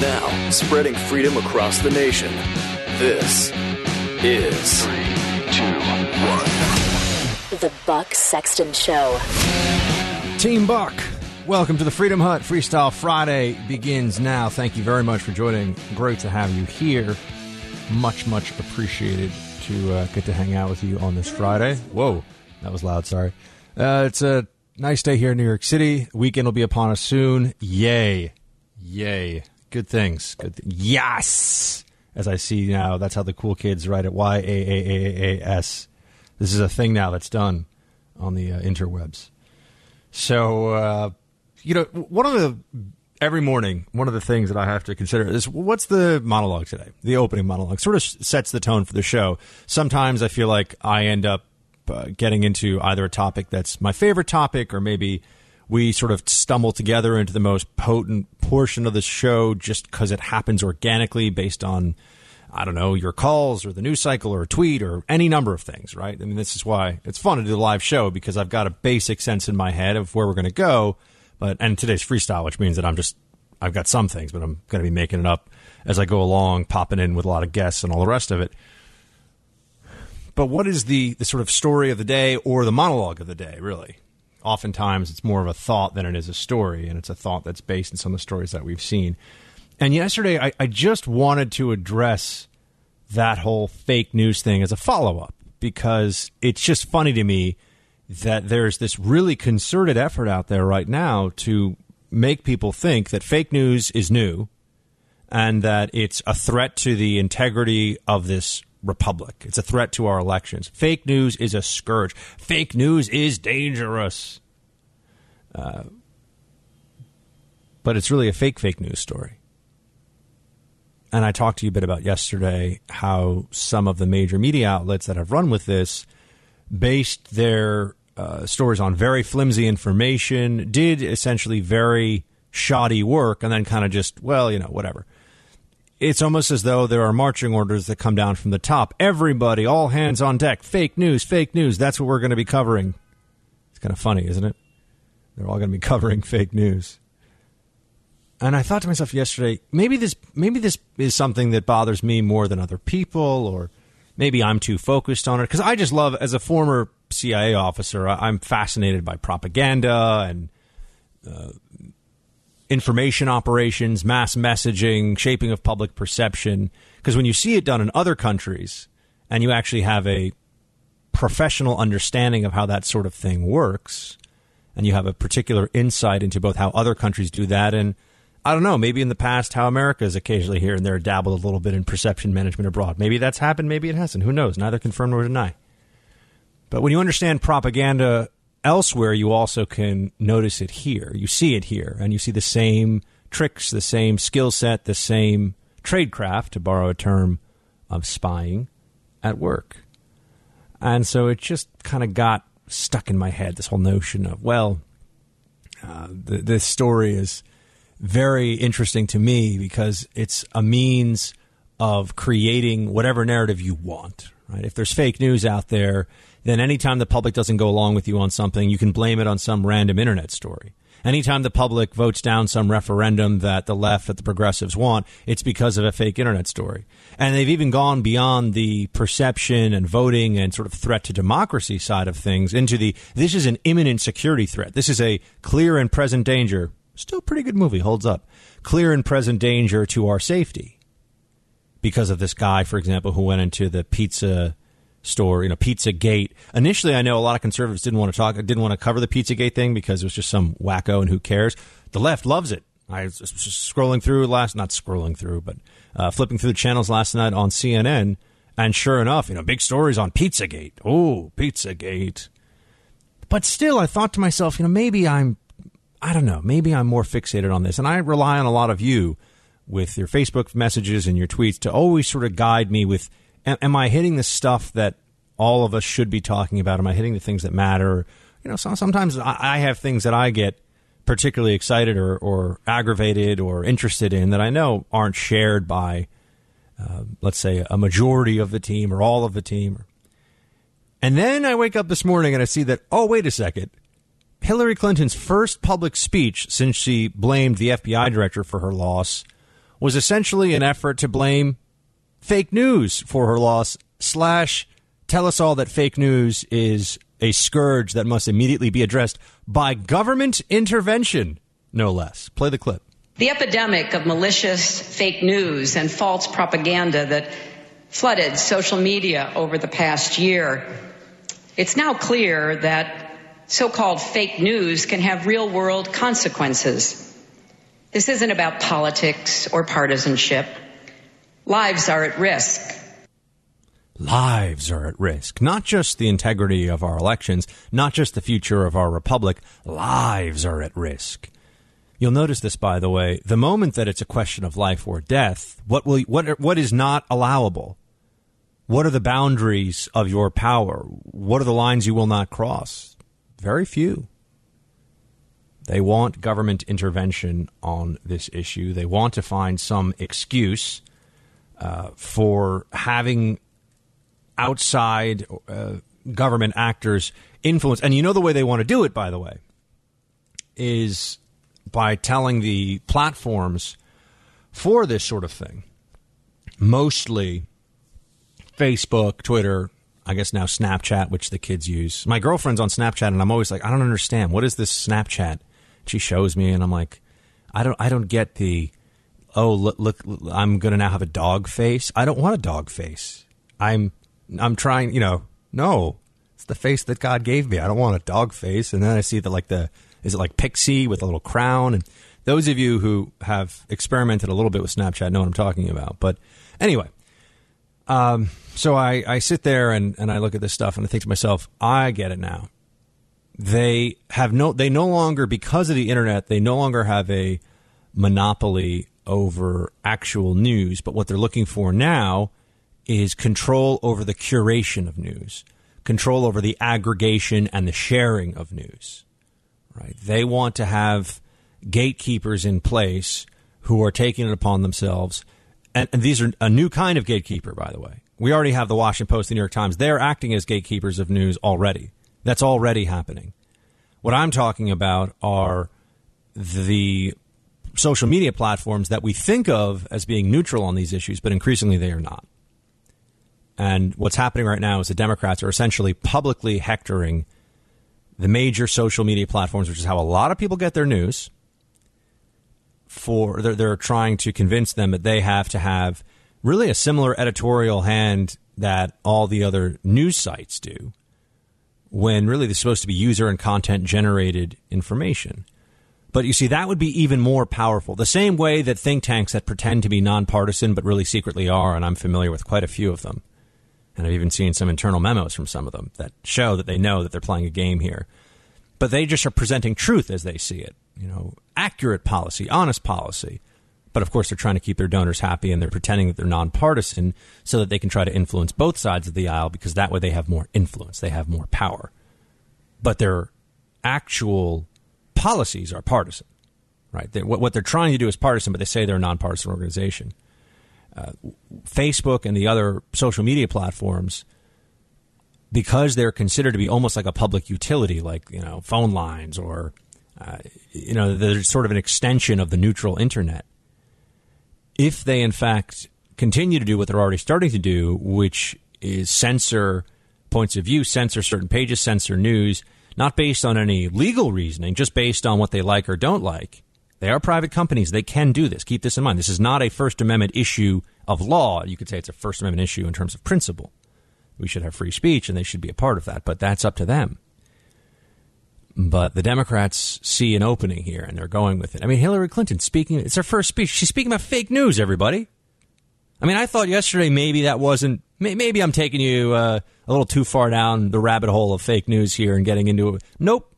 Now, spreading freedom across the nation. This is three, two, one. The Buck Sexton Show. Team Buck. Welcome to the Freedom Hut. Freestyle Friday begins now. Thank you very much for joining. Great to have you here. Much, much appreciated to uh, get to hang out with you on this Friday. Whoa, that was loud. Sorry. Uh, it's a nice day here in New York City. Weekend will be upon us soon. Yay. Yay. Good things. Good th- yes. As I see now, that's how the cool kids write it. Y A A A A S. This is a thing now that's done on the uh, interwebs. So, uh, you know, one of the every morning, one of the things that I have to consider is what's the monologue today? The opening monologue sort of sets the tone for the show. Sometimes I feel like I end up uh, getting into either a topic that's my favorite topic or maybe we sort of stumble together into the most potent portion of the show just because it happens organically based on I don't know, your calls or the news cycle or a tweet or any number of things, right? I mean, this is why it's fun to do the live show because I've got a basic sense in my head of where we're going to go. But and today's freestyle, which means that I'm just I've got some things, but I'm going to be making it up as I go along, popping in with a lot of guests and all the rest of it. But what is the the sort of story of the day or the monologue of the day, really? Oftentimes, it's more of a thought than it is a story, and it's a thought that's based in some of the stories that we've seen. And yesterday, I, I just wanted to address that whole fake news thing as a follow up because it's just funny to me that there's this really concerted effort out there right now to make people think that fake news is new and that it's a threat to the integrity of this republic. It's a threat to our elections. Fake news is a scourge. Fake news is dangerous. Uh, but it's really a fake, fake news story. And I talked to you a bit about yesterday how some of the major media outlets that have run with this based their uh, stories on very flimsy information, did essentially very shoddy work, and then kind of just, well, you know, whatever. It's almost as though there are marching orders that come down from the top. Everybody, all hands on deck. Fake news, fake news. That's what we're going to be covering. It's kind of funny, isn't it? They're all going to be covering fake news. And I thought to myself yesterday, maybe this maybe this is something that bothers me more than other people, or maybe I'm too focused on it. Because I just love, as a former CIA officer, I'm fascinated by propaganda and uh, information operations, mass messaging, shaping of public perception. Because when you see it done in other countries, and you actually have a professional understanding of how that sort of thing works, and you have a particular insight into both how other countries do that and I don't know, maybe in the past how America has occasionally here and there dabbled a little bit in perception management abroad. Maybe that's happened, maybe it hasn't. Who knows? Neither confirm nor deny. But when you understand propaganda elsewhere, you also can notice it here. You see it here, and you see the same tricks, the same skill set, the same tradecraft, to borrow a term of spying, at work. And so it just kind of got stuck in my head this whole notion of, well, uh, this story is very interesting to me because it's a means of creating whatever narrative you want. Right? If there's fake news out there, then anytime the public doesn't go along with you on something, you can blame it on some random internet story. Anytime the public votes down some referendum that the left, that the progressives want, it's because of a fake internet story. And they've even gone beyond the perception and voting and sort of threat to democracy side of things into the this is an imminent security threat. This is a clear and present danger Still pretty good movie, holds up. Clear and present danger to our safety because of this guy, for example, who went into the pizza story, you know, Pizza Gate. Initially, I know a lot of conservatives didn't want to talk, didn't want to cover the Pizza Gate thing because it was just some wacko and who cares. The left loves it. I was scrolling through last, not scrolling through, but uh, flipping through the channels last night on CNN, and sure enough, you know, big stories on Pizzagate. Oh, Pizzagate. But still, I thought to myself, you know, maybe I'm, I don't know, maybe I'm more fixated on this, and I rely on a lot of you with your Facebook messages and your tweets to always sort of guide me with, am, am I hitting the stuff that all of us should be talking about? Am I hitting the things that matter? You know, so, sometimes I, I have things that I get particularly excited or, or aggravated or interested in that I know aren't shared by, uh, let's say, a majority of the team or all of the team. And then I wake up this morning and I see that, oh, wait a second. Hillary Clinton's first public speech since she blamed the FBI director for her loss was essentially an effort to blame fake news for her loss, slash, tell us all that fake news is a scourge that must immediately be addressed by government intervention, no less. Play the clip. The epidemic of malicious fake news and false propaganda that flooded social media over the past year, it's now clear that so called fake news can have real world consequences. This isn't about politics or partisanship. Lives are at risk lives are at risk. Not just the integrity of our elections, not just the future of our republic, lives are at risk. You'll notice this, by the way. The moment that it's a question of life or death, what will what what is not allowable? What are the boundaries of your power? What are the lines you will not cross? Very few. They want government intervention on this issue. They want to find some excuse uh, for having outside uh, government actors influence. And you know the way they want to do it, by the way, is by telling the platforms for this sort of thing, mostly Facebook, Twitter, I guess now Snapchat, which the kids use. My girlfriend's on Snapchat, and I'm always like, I don't understand. What is this Snapchat? She shows me, and I'm like, I don't, I don't get the. Oh, look, look I'm to now have a dog face. I don't want a dog face. I'm I'm trying, you know, no, it's the face that God gave me. I don't want a dog face. And then I see that like the is it like pixie with a little crown? And those of you who have experimented a little bit with Snapchat know what I'm talking about. But anyway, um, so I, I sit there and, and I look at this stuff and I think to myself, I get it now. They have no they no longer because of the internet, they no longer have a monopoly over actual news, but what they're looking for now is control over the curation of news, control over the aggregation and the sharing of news. Right? They want to have gatekeepers in place who are taking it upon themselves. And, and these are a new kind of gatekeeper, by the way. We already have the Washington Post, the New York Times. They're acting as gatekeepers of news already. That's already happening. What I'm talking about are the social media platforms that we think of as being neutral on these issues, but increasingly they are not. And what's happening right now is the Democrats are essentially publicly hectoring the major social media platforms, which is how a lot of people get their news. For they're, they're trying to convince them that they have to have really a similar editorial hand that all the other news sites do, when really they're supposed to be user and content generated information. But you see, that would be even more powerful. The same way that think tanks that pretend to be nonpartisan but really secretly are, and I'm familiar with quite a few of them and I've even seen some internal memos from some of them that show that they know that they're playing a game here. But they just are presenting truth as they see it, you know, accurate policy, honest policy. But of course, they're trying to keep their donors happy and they're pretending that they're nonpartisan so that they can try to influence both sides of the aisle because that way they have more influence, they have more power. But their actual policies are partisan, right? They, what, what they're trying to do is partisan, but they say they're a nonpartisan organization uh, Facebook and the other social media platforms, because they're considered to be almost like a public utility, like you know phone lines or uh, you know they're sort of an extension of the neutral internet. If they in fact continue to do what they're already starting to do, which is censor points of view, censor certain pages, censor news, not based on any legal reasoning, just based on what they like or don't like, they are private companies. They can do this. Keep this in mind. This is not a First Amendment issue of law. You could say it's a First Amendment issue in terms of principle. we should have free speech and they should be a part of that, but that's up to them. But the Democrats see an opening here and they're going with it. I mean, Hillary Clinton speaking, it's her first speech. She's speaking about fake news, everybody. I mean, I thought yesterday maybe that wasn't, maybe I'm taking you uh, a little too far down the rabbit hole of fake news here and getting into it. Nope.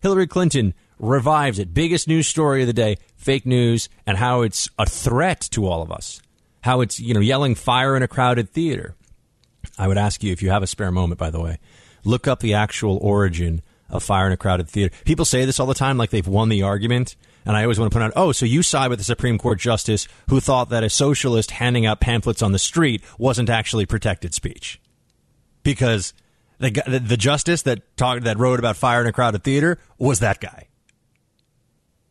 Hillary Clinton revives it. Biggest news story of the day fake news and how it's a threat to all of us. How it's, you know, yelling fire in a crowded theater. I would ask you if you have a spare moment, by the way, look up the actual origin of fire in a crowded theater. People say this all the time, like they've won the argument. And I always want to point out, oh, so you side with the Supreme Court justice who thought that a socialist handing out pamphlets on the street wasn't actually protected speech. Because the, the, the justice that talked, that wrote about fire in a crowded theater was that guy.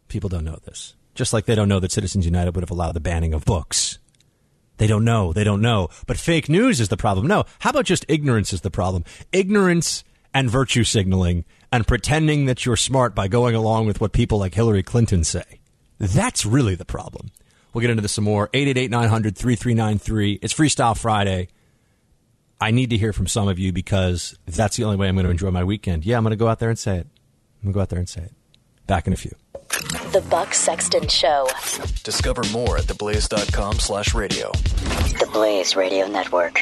People don't know this. Just like they don't know that Citizens United would have allowed the banning of books. They don't know. They don't know. But fake news is the problem. No. How about just ignorance is the problem? Ignorance and virtue signaling and pretending that you're smart by going along with what people like Hillary Clinton say. That's really the problem. We'll get into this some more. 888 900 3393. It's Freestyle Friday. I need to hear from some of you because that's the only way I'm going to enjoy my weekend. Yeah, I'm going to go out there and say it. I'm going to go out there and say it. Back in a few. The Buck Sexton Show. Discover more at theblaze.com slash radio. The Blaze Radio Network.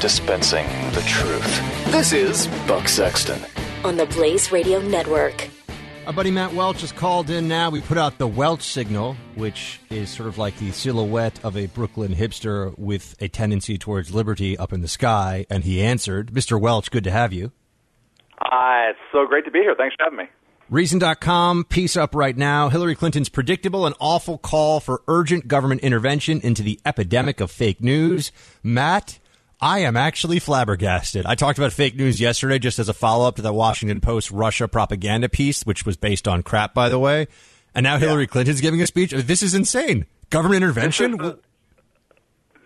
Dispensing the truth. This is Buck Sexton. On the Blaze Radio Network. Our buddy Matt Welch has called in now. We put out the Welch signal, which is sort of like the silhouette of a Brooklyn hipster with a tendency towards liberty up in the sky. And he answered. Mr. Welch, good to have you. Uh, it's so great to be here. Thanks for having me. Reason.com, piece up right now. Hillary Clinton's predictable and awful call for urgent government intervention into the epidemic of fake news. Matt, I am actually flabbergasted. I talked about fake news yesterday just as a follow up to the Washington Post Russia propaganda piece, which was based on crap, by the way. And now Hillary Clinton's giving a speech. This is insane. Government intervention? This is the,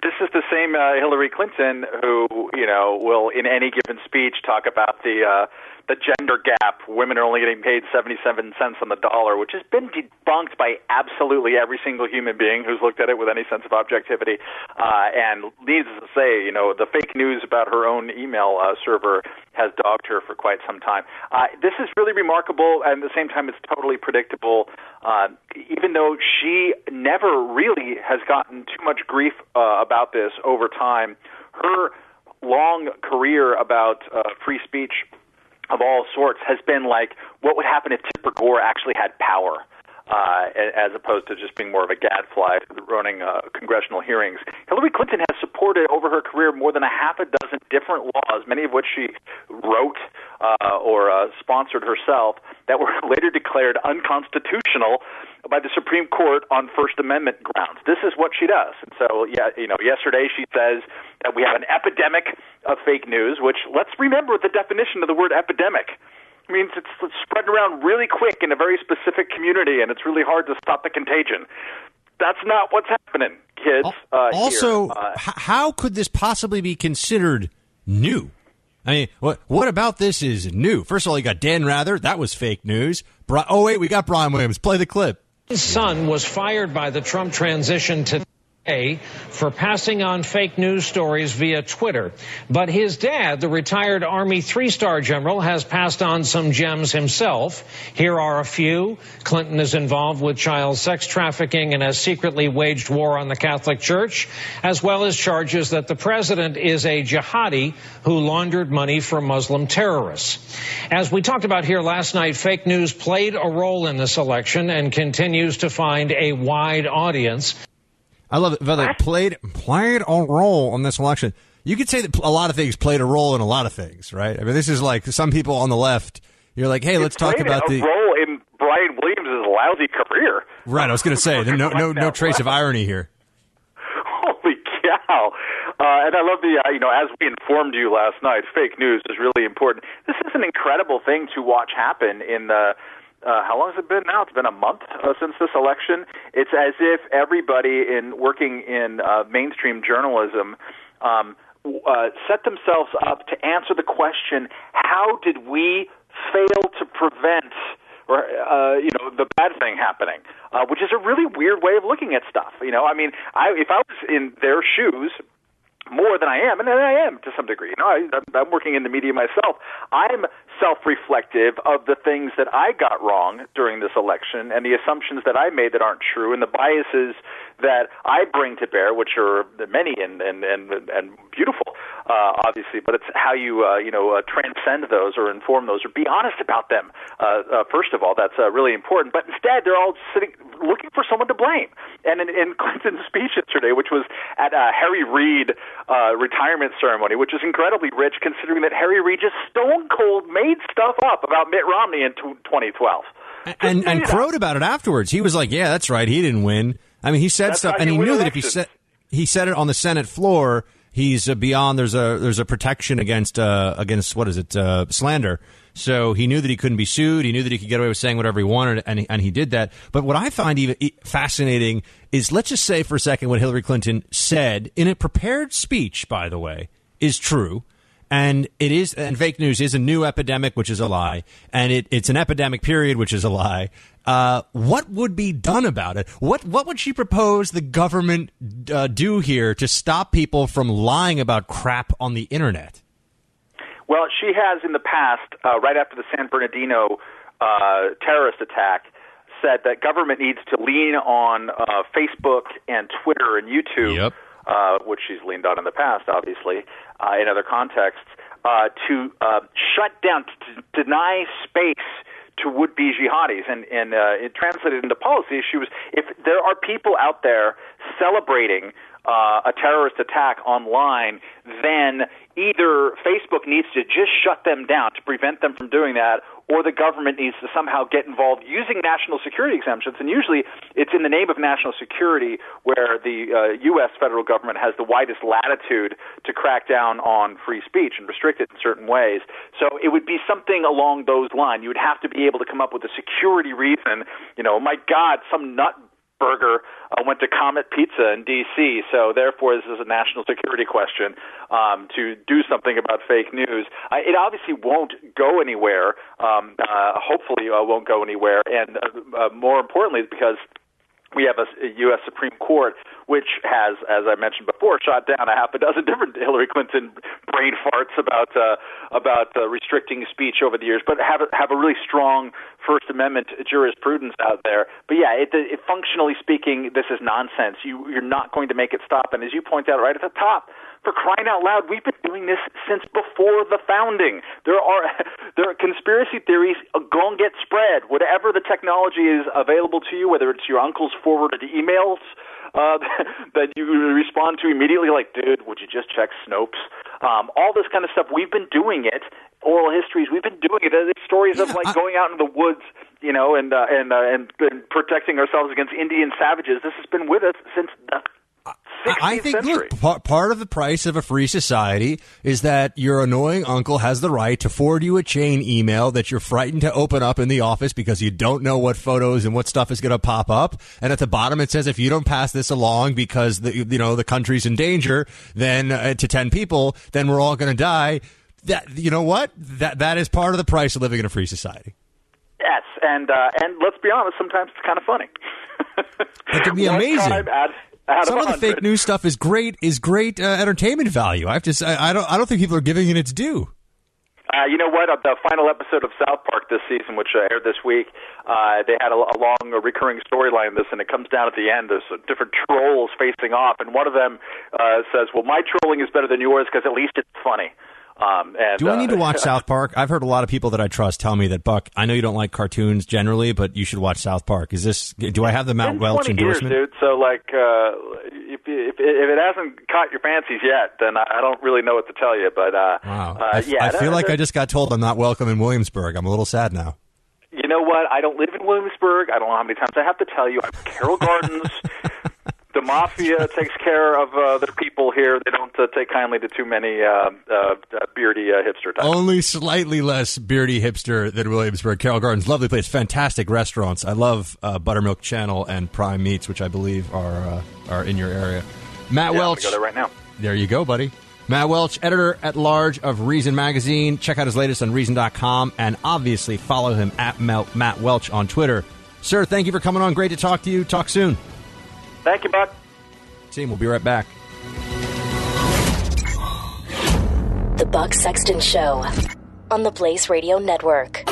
this is the same uh, Hillary Clinton who, you know, will in any given speech talk about the uh, the gender gap. Women are only getting paid 77 cents on the dollar, which has been debunked by absolutely every single human being who's looked at it with any sense of objectivity. Uh, and needless to say, you know, the fake news about her own email uh, server has dogged her for quite some time. Uh, this is really remarkable, and at the same time, it's totally predictable. Uh, even though she never really has gotten too much grief uh, about this over time, her long career about uh, free speech of all sorts has been like, what would happen if Tipper Gore actually had power? Uh, as opposed to just being more of a gadfly running uh, congressional hearings. Hillary Clinton has supported over her career more than a half a dozen different laws, many of which she wrote uh, or uh, sponsored herself, that were later declared unconstitutional by the Supreme Court on First Amendment grounds. This is what she does. And so, yeah, you know, yesterday she says that we have an epidemic of fake news, which let's remember the definition of the word epidemic means it's, it's spreading around really quick in a very specific community, and it's really hard to stop the contagion. That's not what's happening, kids. Uh, also, here. Uh, how could this possibly be considered new? I mean, what what about this is new? First of all, you got Dan Rather. That was fake news. Bri- oh wait, we got Brian Williams. Play the clip. His son was fired by the Trump transition today for passing on fake news stories via Twitter. But his dad, the retired Army three star general, has passed on some gems himself. Here are a few. Clinton is involved with child sex trafficking and has secretly waged war on the Catholic Church, as well as charges that the president is a jihadi who laundered money for Muslim terrorists. As we talked about here last night, fake news played a role in this election and continues to find a wide audience. I love it. They played played a role in this election. You could say that a lot of things played a role in a lot of things, right? I mean, this is like some people on the left. You're like, hey, let's talk about a the role in Brian Williams' lousy career. right. I was going to say no, no, no trace of irony here. Holy cow! Uh, and I love the, uh, you know, as we informed you last night, fake news is really important. This is an incredible thing to watch happen in the. Uh, how long has it been now? It's been a month uh, since this election. It's as if everybody in working in uh, mainstream journalism um, uh, set themselves up to answer the question: How did we fail to prevent? or uh, you know the bad thing happening, uh, which is a really weird way of looking at stuff. You know, I mean, I, if I was in their shoes more than I am, and I am to some degree. You know, I, I'm working in the media myself. I'm self-reflective of the things that I got wrong during this election, and the assumptions that I made that aren't true, and the biases that I bring to bear, which are many and and and, and beautiful, uh, obviously. But it's how you uh, you know uh, transcend those or inform those or be honest about them. Uh, uh, first of all, that's uh, really important. But instead, they're all sitting looking for someone to blame. And in, in Clinton's speech yesterday, which was at uh, Harry Reid uh, retirement ceremony, which is incredibly rich considering that Harry Reid just stone cold made stuff up about Mitt Romney in t- 2012. and and crowed about it afterwards. He was like, "Yeah, that's right. He didn't win." I mean, he said That's stuff, and he knew that if he said he said it on the Senate floor, he's uh, beyond. There's a there's a protection against uh, against what is it uh, slander. So he knew that he couldn't be sued. He knew that he could get away with saying whatever he wanted, and he, and he did that. But what I find even fascinating is, let's just say for a second, what Hillary Clinton said in a prepared speech, by the way, is true and it is and fake news is a new epidemic which is a lie. And it, it's an epidemic period which is a lie. Uh, what would be done about it? What what would she propose the government uh, do here to stop people from lying about crap on the internet? Well, she has in the past, uh, right after the San Bernardino uh, terrorist attack, said that government needs to lean on uh, Facebook and Twitter and YouTube, Yep. uh, which she's leaned on in the past, obviously, uh, in other contexts, uh, to uh, shut down, to, deny space to would-be jihadis, and and uh, it translated into policy. She was, if there are people out there celebrating uh, a terrorist attack online, then either Facebook needs to just shut them down to prevent them from doing that, or the government needs to somehow get involved using national security exemptions. And usually, it's in the name of national security where the uh, U.S. federal government has the widest latitude to crack down on free speech and restrict it in certain ways. So it would be something along those lines. You would have to be able to come up with a security reason. You know, my God, some nut burger uh, went to Comet Pizza in D.C. So therefore, this is a national security question um, to do something about fake news. Uh, it obviously won't go anywhere. Um, uh, hopefully, uh, won't go anywhere. And uh, uh, more importantly, because we have a, a U.S. Supreme Court which has, as I mentioned before, shot down a half a dozen different Hillary Clinton brain farts about uh, about uh, restricting speech over the years, but have a, have a really strong First Amendment jurisprudence out there. But yeah, it, it, functionally speaking, this is nonsense. You you're not going to make it stop. And as you point out right at the top, for crying out loud, we've been doing this since before the founding. There are there are conspiracy theories going to get spread. Whatever the technology is available to you, whether it's your uncle's forwarded emails uh, that you respond to immediately, like, dude, would you just check Snopes? Um, all this kind of stuff. We've been doing it. Oral histories. We've been doing it. There's stories of like going out in the woods, you know, and uh, and, uh, and and protecting ourselves against Indian savages. This has been with us since the 16th I think century. look, part, of the price of a free society is that your annoying uncle has the right to forward you a chain email that you're frightened to open up in the office because you don't know what photos and what stuff is going to pop up. And at the bottom it says if you don't pass this along because the you know the country's in danger, then uh, to ten people, then we're all going to die. That you know what that that is part of the price of living in a free society. Yes, and uh, and let's be honest, sometimes it's kind of funny. It can be amazing. Out, Some of of the fake news stuff is great. Is great uh, entertainment value. I have to. Say, I don't. I don't think people are giving it its due. Uh, you know what? Uh, the final episode of South Park this season, which uh, aired this week, uh, they had a, a long, a recurring storyline in this, and it comes down at the end. There's uh, different trolls facing off, and one of them uh, says, "Well, my trolling is better than yours because at least it's funny." Um, and, Do I need to uh, watch South Park? I've heard a lot of people that I trust tell me that Buck. I know you don't like cartoons generally, but you should watch South Park. Is this? Do I have the Matt Welch 20 years, endorsement? dude. So like, uh, if, if if it hasn't caught your fancies yet, then I I don't really know what to tell you. But uh, Wow. uh, I, yeah, I feel like I just got told I'm not welcome in Williamsburg. I'm a little sad now. You know what? I don't live in Williamsburg. I don't know how many times I have to tell you. I'm Carroll Gardens. the mafia takes care of uh, their people here. They don't uh, take kindly to too many uh, uh, uh, beardy uh, hipster types. Only slightly less beardy hipster than Williamsburg. Carroll Gardens, lovely place, fantastic restaurants. I love uh, Buttermilk Channel and Prime Meats, which I believe are uh, are in your area. Matt Yeah, I'm Welch, go there right now. There you go, buddy. Matt Welch, editor at large of Reason Magazine. Check out his latest on Reason.com and obviously follow him at Matt Welch on Twitter. Sir, thank you for coming on. Great to talk to you. Talk soon. Thank you, Buck. Team, we'll be right back. The Buck Sexton Show on the Blaze Radio Network.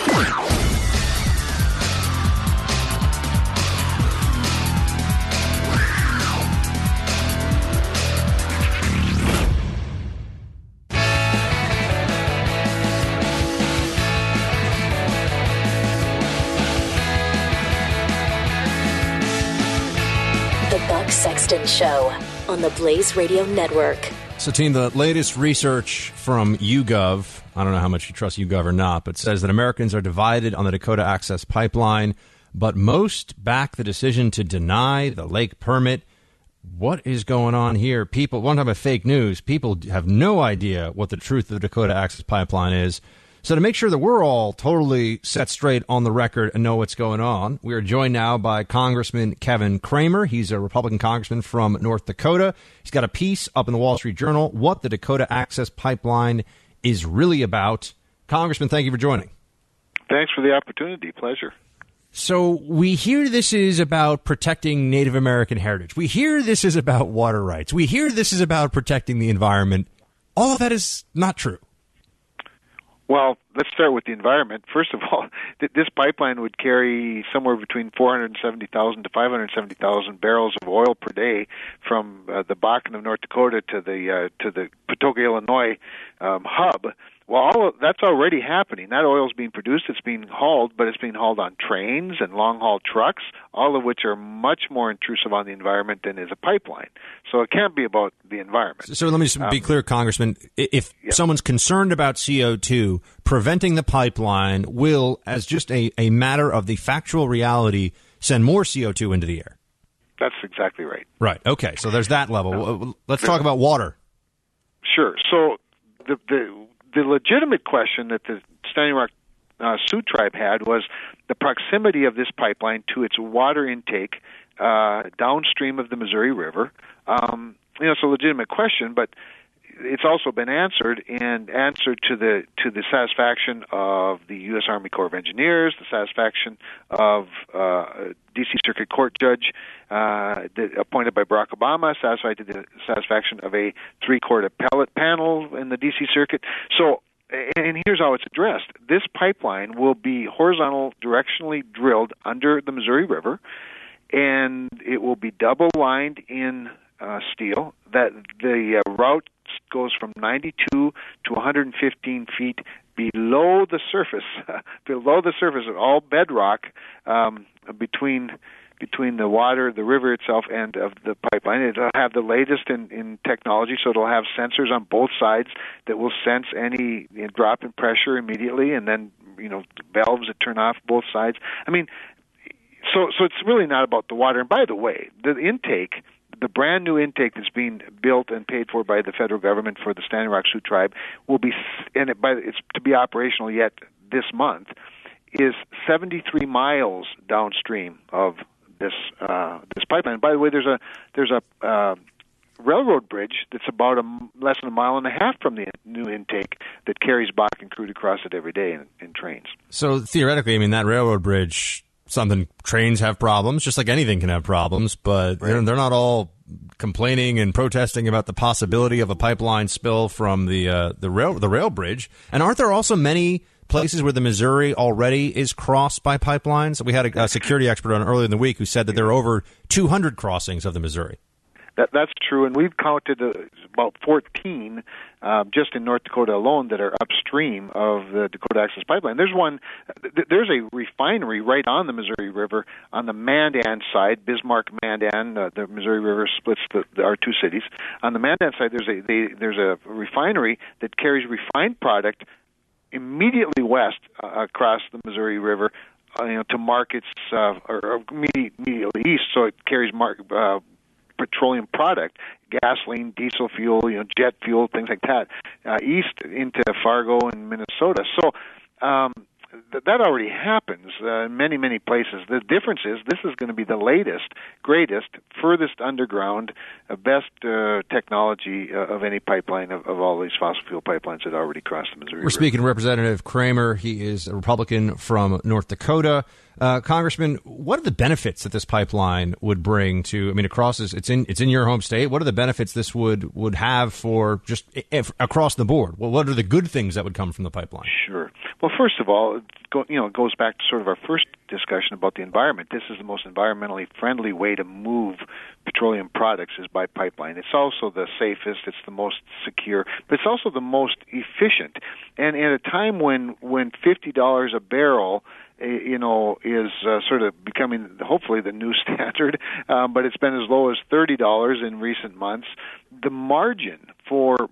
Sexton Show on the Blaze Radio Network. So, team, the latest research from YouGov, I don't know how much you trust YouGov or not, but says that Americans are divided on the Dakota Access Pipeline, but most back the decision to deny the lake permit. What is going on here? People, one time of fake news, people have no idea what the truth of the Dakota Access Pipeline is. So, to make sure that we're all totally set straight on the record and know what's going on, we are joined now by Congressman Kevin Cramer. He's a Republican congressman from North Dakota. He's got a piece up in the Wall Street Journal, What the Dakota Access Pipeline is Really About. Congressman, thank you for joining. Thanks for the opportunity. Pleasure. So, we hear this is about protecting Native American heritage. We hear this is about water rights. We hear this is about protecting the environment. All of that is not true. Well, let's start with the environment. First of all, th- this pipeline would carry somewhere between 470,000 to 570,000 barrels of oil per day from uh, the Bakken of North Dakota to the uh, to the Patoka, Illinois um, hub. Well, all of, that's already happening. That oil is being produced. It's being hauled, but it's being hauled on trains and long haul trucks, all of which are much more intrusive on the environment than is a pipeline. So it can't be about the environment. So let me just be Um, clear, Congressman. If someone's concerned about CO2, preventing the pipeline will, as just a, a matter of the factual reality, send more CO2 into the air. That's exactly right. Right. Okay. So there's that level. Let's talk about water. Sure. So the the the legitimate question that the Standing Rock uh, Sioux tribe had was the proximity of this pipeline to its water intake uh, downstream of the Missouri River. Um, you know, it's a legitimate question, but it's also been answered and answered to the to the satisfaction of the U.S. Army Corps of Engineers, the satisfaction of uh, D.C. Circuit Court Judge uh, appointed by Barack Obama, satisfied to the satisfaction of a three-court appellate panel in the D.C. Circuit. So. And here's how it's addressed. This pipeline will be horizontal, directionally drilled under the Missouri River, and it will be double lined in uh, steel. That the uh, route goes from 92 to 115 feet below the surface, below the surface of all bedrock um, between between the water, the river itself, and of the pipeline. It'll have the latest in, in technology, so it'll have sensors on both sides that will sense any drop in pressure immediately, and then you know valves that turn off both sides. I mean, so so it's really not about the water. And by the way, the intake, the brand new intake that's being built and paid for by the federal government for the Standing Rock Sioux tribe will be and it by it's to be operational yet this month is 73 miles downstream of this uh, this pipeline. By the way, there's a there's a uh, railroad bridge that's about a less than a mile and a half from the new intake that carries Bakken crude across it every day in, in trains. So theoretically, I mean, that railroad bridge, something trains have problems, just like anything can have problems, but they're, they're not all complaining and protesting about the possibility of a pipeline spill from the uh, the rail the rail bridge. And aren't there also many places where the Missouri already is crossed by pipelines? We had a, a security expert on earlier in the week who said that there are over 200 crossings of the Missouri. That, that's true, and we've counted uh, about 14 uh, just in North Dakota alone that are upstream of the Dakota Access Pipeline. There's one, th- there's a refinery right on the Missouri River on the Mandan side, Bismarck Mandan. Uh, the Missouri River splits the, the, our two cities. On the Mandan side, there's a they, there's a refinery that carries refined product immediately west uh, across the Missouri River uh, you know, to markets uh, or, or immediately east, so it carries mar- uh, petroleum product, gasoline, diesel fuel, you know, jet fuel, things like that, uh, east into Fargo and Minnesota. So um, th- that already happens uh, in many, many places. The difference is this is going to be the latest, greatest, furthest underground, uh, best uh, technology uh, of any pipeline of, of all these fossil fuel pipelines that already crossed the Missouri. We're speaking to Representative Cramer. He is a Republican from North Dakota. Uh, Congressman, what are the benefits that this pipeline would bring to? I mean, across this, it's in it's in your home state. What are the benefits this would would have for just if, across the board? Well, what are the good things that would come from the pipeline? Sure. Well, first of all, go, you know, it goes back to sort of our first discussion about the environment. This is the most environmentally friendly way to move petroleum products is by pipeline. It's also the safest, it's the most secure, but it's also the most efficient. And at a time when when fifty dollars a barrel you know, is uh, sort of becoming hopefully the new standard, um, but it's been as low as thirty dollars in recent months. The margin for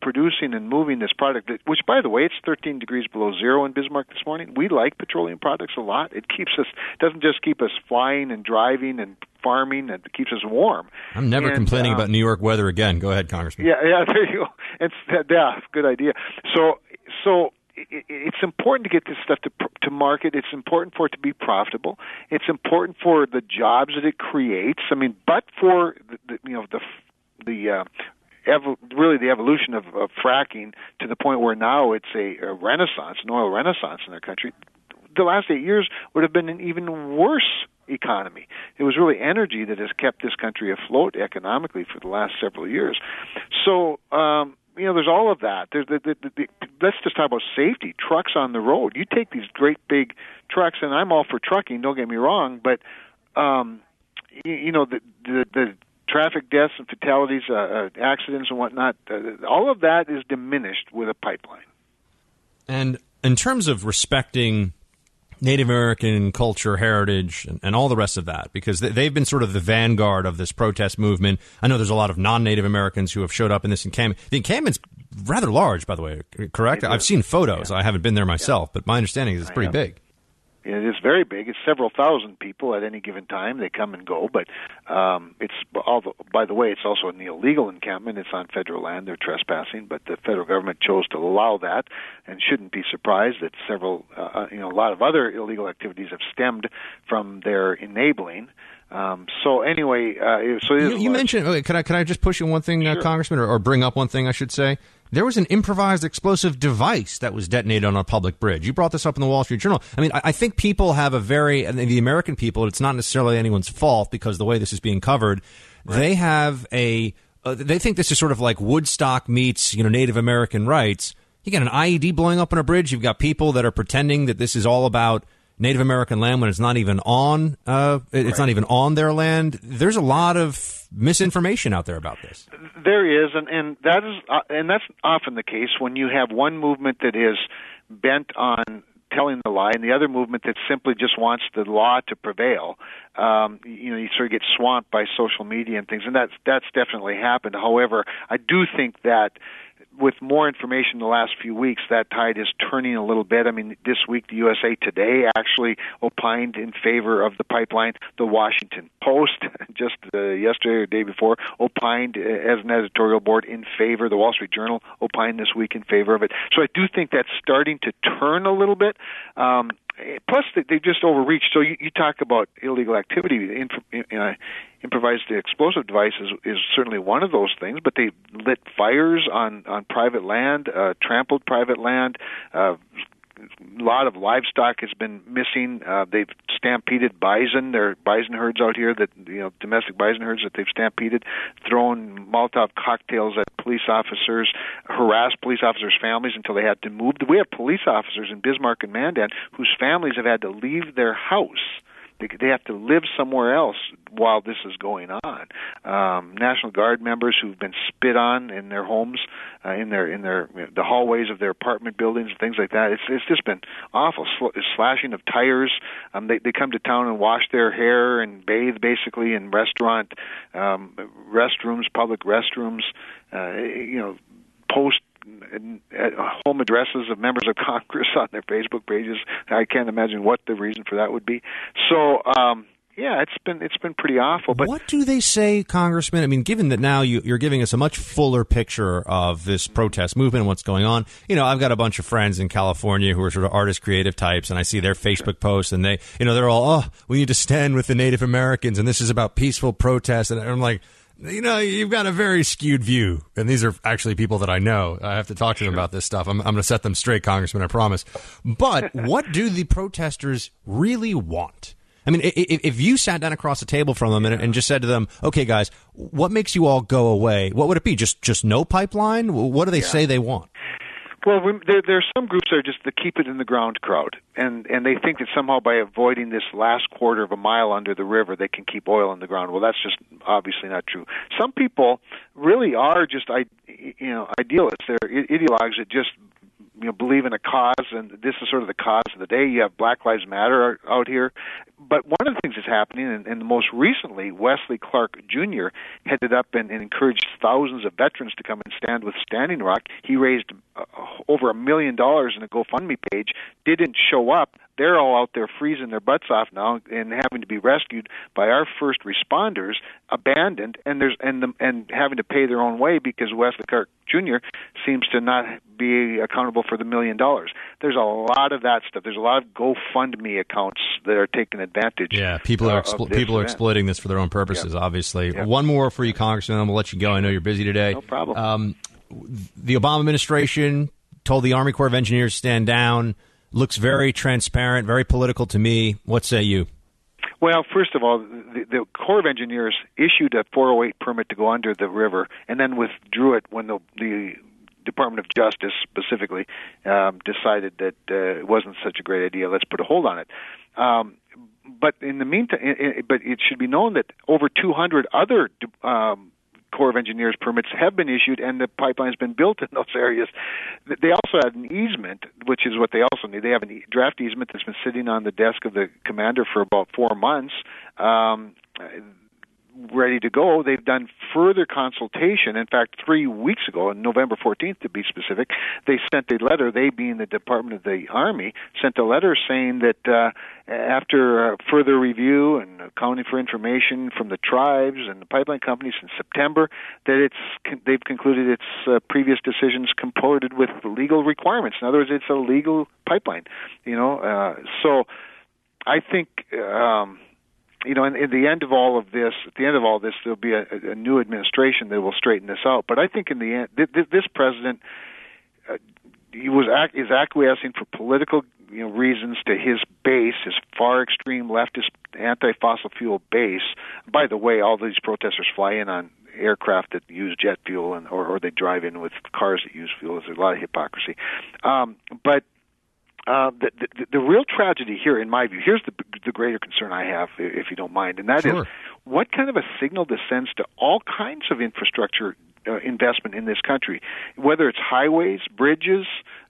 producing and moving this product, which by the way, it's 13 degrees below zero in Bismarck this morning. We like petroleum products a lot. It keeps us doesn't just keep us flying and driving and farming, and it keeps us warm. I'm never and, complaining um, about New York weather again. Go ahead, Congressman. Yeah, yeah, there you go. It's yeah, good idea. So so it's important to get this stuff to to market. It's important for it to be profitable. It's important for the jobs that it creates. I mean, but for the, the you know the the uh, ev- really the evolution of, of fracking to the point where now it's a, a renaissance, an oil renaissance in our country. The last eight years would have been an even worse economy. It was really energy that has kept this country afloat economically for the last several years. So, um, you know, there's all of that. There's the, the, the, the, let's just talk about safety. Trucks on the road. You take these great big trucks, and I'm all for trucking. Don't get me wrong, but um, you, you know, the, the the traffic deaths and fatalities, uh, uh, accidents and whatnot. Uh, all of that is diminished with a pipeline. And in terms of respecting Native American culture, heritage, and, and, all the rest of that, because they, have been sort of the vanguard of this protest movement. I know there's a lot of non-Native Americans who have showed up in this encampment. The encampment's rather large, by the way, correct? I've seen photos. Yeah. I haven't been there myself, yeah. but my understanding is it's pretty big. It is very big. It's several thousand people at any given time. They come and go, but um, it's all. The, by the way, it's also an illegal encampment. It's on federal land. They're trespassing, but the federal government chose to allow that, and shouldn't be surprised that several, uh, uh you know, a lot of other illegal activities have stemmed from their enabling. Um, so anyway, uh, so you, you mentioned. Okay, can I can I just push you one thing, uh, sure. uh, Congressman, or, or bring up one thing I should say? There was an improvised explosive device that was detonated on a public bridge. You brought this up in the Wall Street Journal. I mean, I, I think people have a very, the American people, it's not necessarily anyone's fault because the way this is being covered, right. they have a, uh, they think this is sort of like Woodstock meets, you know, Native American rights. You got an IED blowing up on a bridge. You've got people that are pretending that this is all about Native American land when it's not even on uh, it's right. not even on their land. There's a lot of misinformation out there about this. There is, and and that is, uh, and that's often the case when you have one movement that is bent on telling the lie, and the other movement that simply just wants the law to prevail. Um, you know, you sort of get swamped by social media and things, and that's that's definitely happened. However, I do think that with more information in the last few weeks, that tide is turning a little bit. I mean, this week, the USA Today actually opined in favor of the pipeline. The Washington Post, just uh, yesterday or day before, opined uh, as an editorial board in favor. The Wall Street Journal opined this week in favor of it. So I do think that's starting to turn a little bit. Um, plus they just overreached. So you, you talk about illegal activity. In, uh, improvised explosive devices is, is certainly one of those things. But they lit fires on on private land, uh, trampled private land, uh, a lot of livestock has been missing. Uh, they've stampeded bison. There are bison herds out here that you know domestic bison herds that they've stampeded, thrown Molotov cocktails at police officers, harassed police officers' families until they had to move. We have police officers in Bismarck and Mandan whose families have had to leave their house They, have to live somewhere else while this is going on. Um, National Guard members who've been spit on in their homes, uh, in their in their the hallways of their apartment buildings, and things like that. It's it's just been awful. Sl- slashing of tires. Um, they they come to town and wash their hair and bathe basically in restaurant um, restrooms, public restrooms. Uh, you know, post home addresses of members of Congress on their Facebook pages. I can't imagine what the reason for that would be. So, um, yeah, it's been it's been pretty awful. But what do they say, Congressman? I mean, given that now you, are giving us a much fuller picture of this protest movement and what's going on. You know, I've got a bunch of friends in California who are sort of artist creative types, and I see their Facebook posts, and they, you know, they're all, oh, we need to stand with the Native Americans, and this is about peaceful protest, and I'm like you know, you've got a very skewed view. And these are actually people that I know. I have to talk to them about this stuff. I'm, I'm going to set them straight, Congressman, I promise. But what do the protesters really want? I mean, if, if you sat down across the table from them and, and, just said to them, "Okay, guys, what makes you all go away? What would it be? Just just no pipeline? What do they yeah. say they want?" Well, there, there are some groups that are just the keep it in the ground crowd, and and they think that somehow by avoiding this last quarter of a mile under the river, they can keep oil in the ground. Well, that's just obviously not true. Some people really are just, you know, idealists. They're ideologues that just you know believe in a cause and this is sort of the cause of the day. You have black lives matter out here. But one of the things that's happening and, and most recently wesley clark jr headed up and, and encouraged thousands of veterans to come and stand with standing rock. He raised uh, over a million dollars in a gofundme page. Didn't show up they're all out there freezing their butts off now and having to be rescued by our first responders, abandoned, and there's and the, and having to pay their own way because Wesley Clark Jr. seems to not be accountable for the million dollars. There's a lot of that stuff. There's a lot of GoFundMe accounts that are taking advantage. Yeah, people are explo- people are exploiting this for their own purposes. Yeah. Obviously, yeah. one more for you, Congressman. I'm gonna let you go. I know you're busy today. No problem. Um, the Obama administration told the Army Corps of Engineers to stand down looks very transparent, very political to me. What say you? Well, first of all, the, the Corps of Engineers issued a 408 permit to go under the river, and then withdrew it when the, the Department of Justice specifically um, decided that uh, it wasn't such a great idea. Let's put a hold on it. Um, but in the meantime, it, it, but it should be known that over 200 other um, Corps of Engineers permits have been issued and the pipeline's been built in those areas. They also had an easement, which is what they also need. They have a draft easement that's been sitting on the desk of the commander for about four months. Um, ready to go. They've done further consultation. In fact, three weeks ago, on November 14th to be specific, they sent a letter, they being the Department of the Army, sent a letter saying that uh, after uh, further review and accounting for information from the tribes and the pipeline companies in September, that it's they've concluded its uh, previous decisions comported with legal requirements. In other words, it's a legal pipeline. You know, uh, so I think. Um, you know, in, in the end of all of this, at the end of all this, there'll be a, a new administration that will straighten this out. But I think in the end, th- this president, uh, he was ac- is acquiescing for political you know reasons to his base, his far extreme leftist anti-fossil fuel base. By the way, all these protesters fly in on aircraft that use jet fuel, and or, or they drive in with cars that use fuel. There's a lot of hypocrisy, um, but uh, the, the, the real tragedy here, in my view, here's the, the greater concern I have, if you don't mind, and that sure. is what kind of a signal this sends to all kinds of infrastructure uh, investment in this country, whether it's highways, bridges,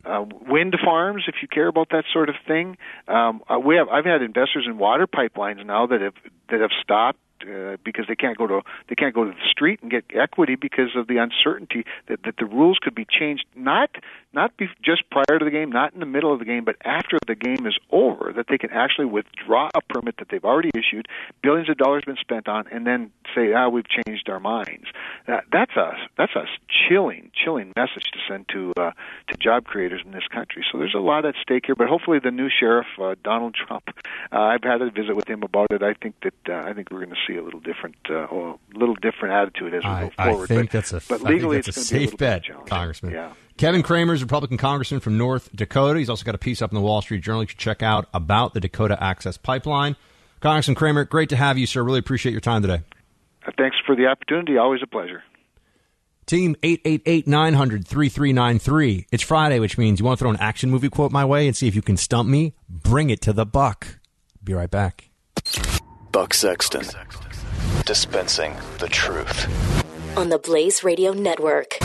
uh, wind farms, if you care about that sort of thing. Um, uh, we have I've had investors in water pipelines now that have that have stopped uh, because they can't go to they can't go to the street and get equity because of the uncertainty that, that the rules could be changed not not be just prior to the game, not in the middle of the game, but after the game is over, that they can actually withdraw a permit that they've already issued, billions of dollars been spent on, and then say, ah, we've changed our minds. That, that's a that's a chilling, chilling message to send to uh, to job creators in this country. So there's a lot at stake here, but hopefully the new sheriff, uh, Donald Trump, uh, I've had a visit with him about it. I think that uh, I think we're going to see a little different, uh, a little different attitude as we I, go forward. I think but, that's a, but legally that's it's a safe bet, Congressman. Yeah. Kevin Cramer's Republican congressman from North Dakota. He's also got a piece up in the Wall Street Journal you should check out about the Dakota Access Pipeline. Congressman Cramer, great to have you, sir. Really appreciate your time today. Thanks for the opportunity. Always a pleasure. Team 888-900-3393. It's Friday, which means you want to throw an action movie quote my way and see if you can stump me? Bring it to the buck. Be right back. Buck Sexton. Dispensing the truth. On the Blaze Radio Network.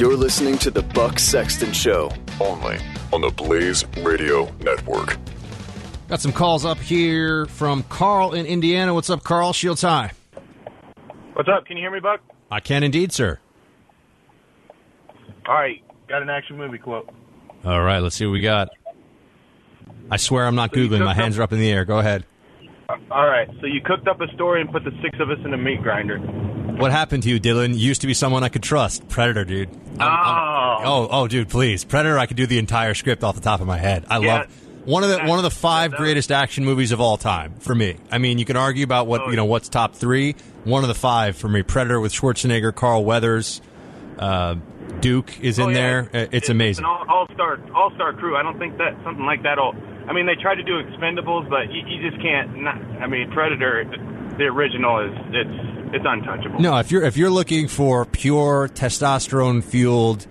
You're listening to the Buck Sexton Show. Only on the Blaze Radio Network. Got some calls up here from Carl in Indiana. What's up, Carl? Shields High. What's up? Can you hear me, Buck? I can indeed, sir. All right, got an action movie quote. All right, let's see what we got. I swear I'm not So Googling. My took hands are up in the air. Go ahead. All right, so you cooked up a story and put the six of us in a meat grinder. What happened to you, Dillon? You used to be someone I could trust. Predator, dude. I'm- I'm- oh, oh, dude, please. Predator. I could do the entire script off the top of my head. I Yeah. love one of the one of the five greatest action movies of all time for me. I mean, you can argue about what Oh, you know what's top three. One of the five for me. Predator with Schwarzenegger, Carl Weathers, uh, Duke is in Oh, yeah. there. Uh, It's amazing. All star all star crew. I don't think that something like that. All I mean, they tried to do Expendables, but you, you just can't. Not, I mean, Predator, the original is it's it's untouchable. No, if you're if you're looking for pure testosterone fueled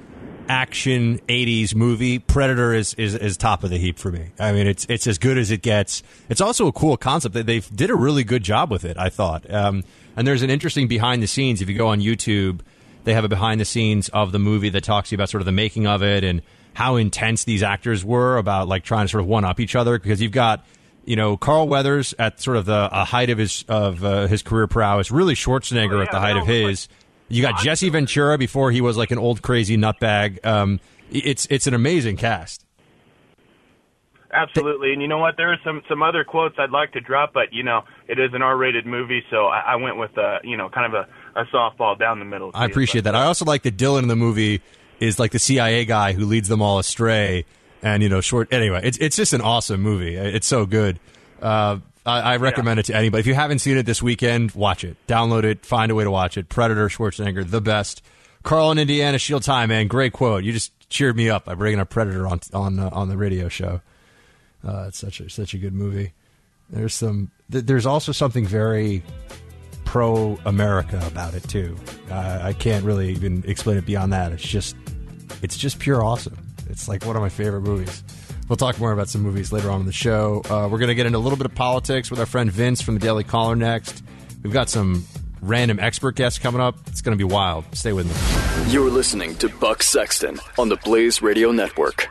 action 80s movie, Predator is, is is top of the heap for me. I mean, it's it's as good as it gets. It's also a cool concept that they did a really good job with it, I thought. Um, and there's an interesting behind the scenes if you go on YouTube, they have a behind the scenes of the movie that talks to you about sort of the making of it and how intense these actors were about like trying to sort of one up each other because you've got you know Carl Weathers at sort of the uh, height of his of uh, his career prowess, really Schwarzenegger at the height of his. You got Jesse Ventura before he was like an old crazy nutbag. Um, it's it's an amazing cast. Absolutely, and you know what? There are some some other quotes I'd like to drop, but you know, it is an R-rated movie, so I, I went with a you know kind of a, a softball down the middle. I appreciate that. I also like that Dillon in the movie is like the CIA guy who leads them all astray, and you know, short. Anyway, it's it's just an awesome movie. It's so good. Uh, I, I recommend it to anybody. If you haven't seen it this weekend, watch it. Download it. Find a way to watch it. Predator, Schwarzenegger, the best. Carl in Indiana, Shield Time, man, great quote. You just cheered me up by bringing up Predator on on uh, on the radio show. Uh, it's such a such a good movie. There's some. Th- there's also something very pro America about it too. Uh, I can't really even explain it beyond that. It's just, it's just pure awesome. It's like one of my favorite movies. We'll talk more about some movies later on in the show. Uh, we're going to get into a little bit of politics with our friend Vince from the Daily Caller next. We've got some random expert guests coming up. It's going to be wild. Stay with me. You're listening to Buck Sexton on the Blaze Radio Network.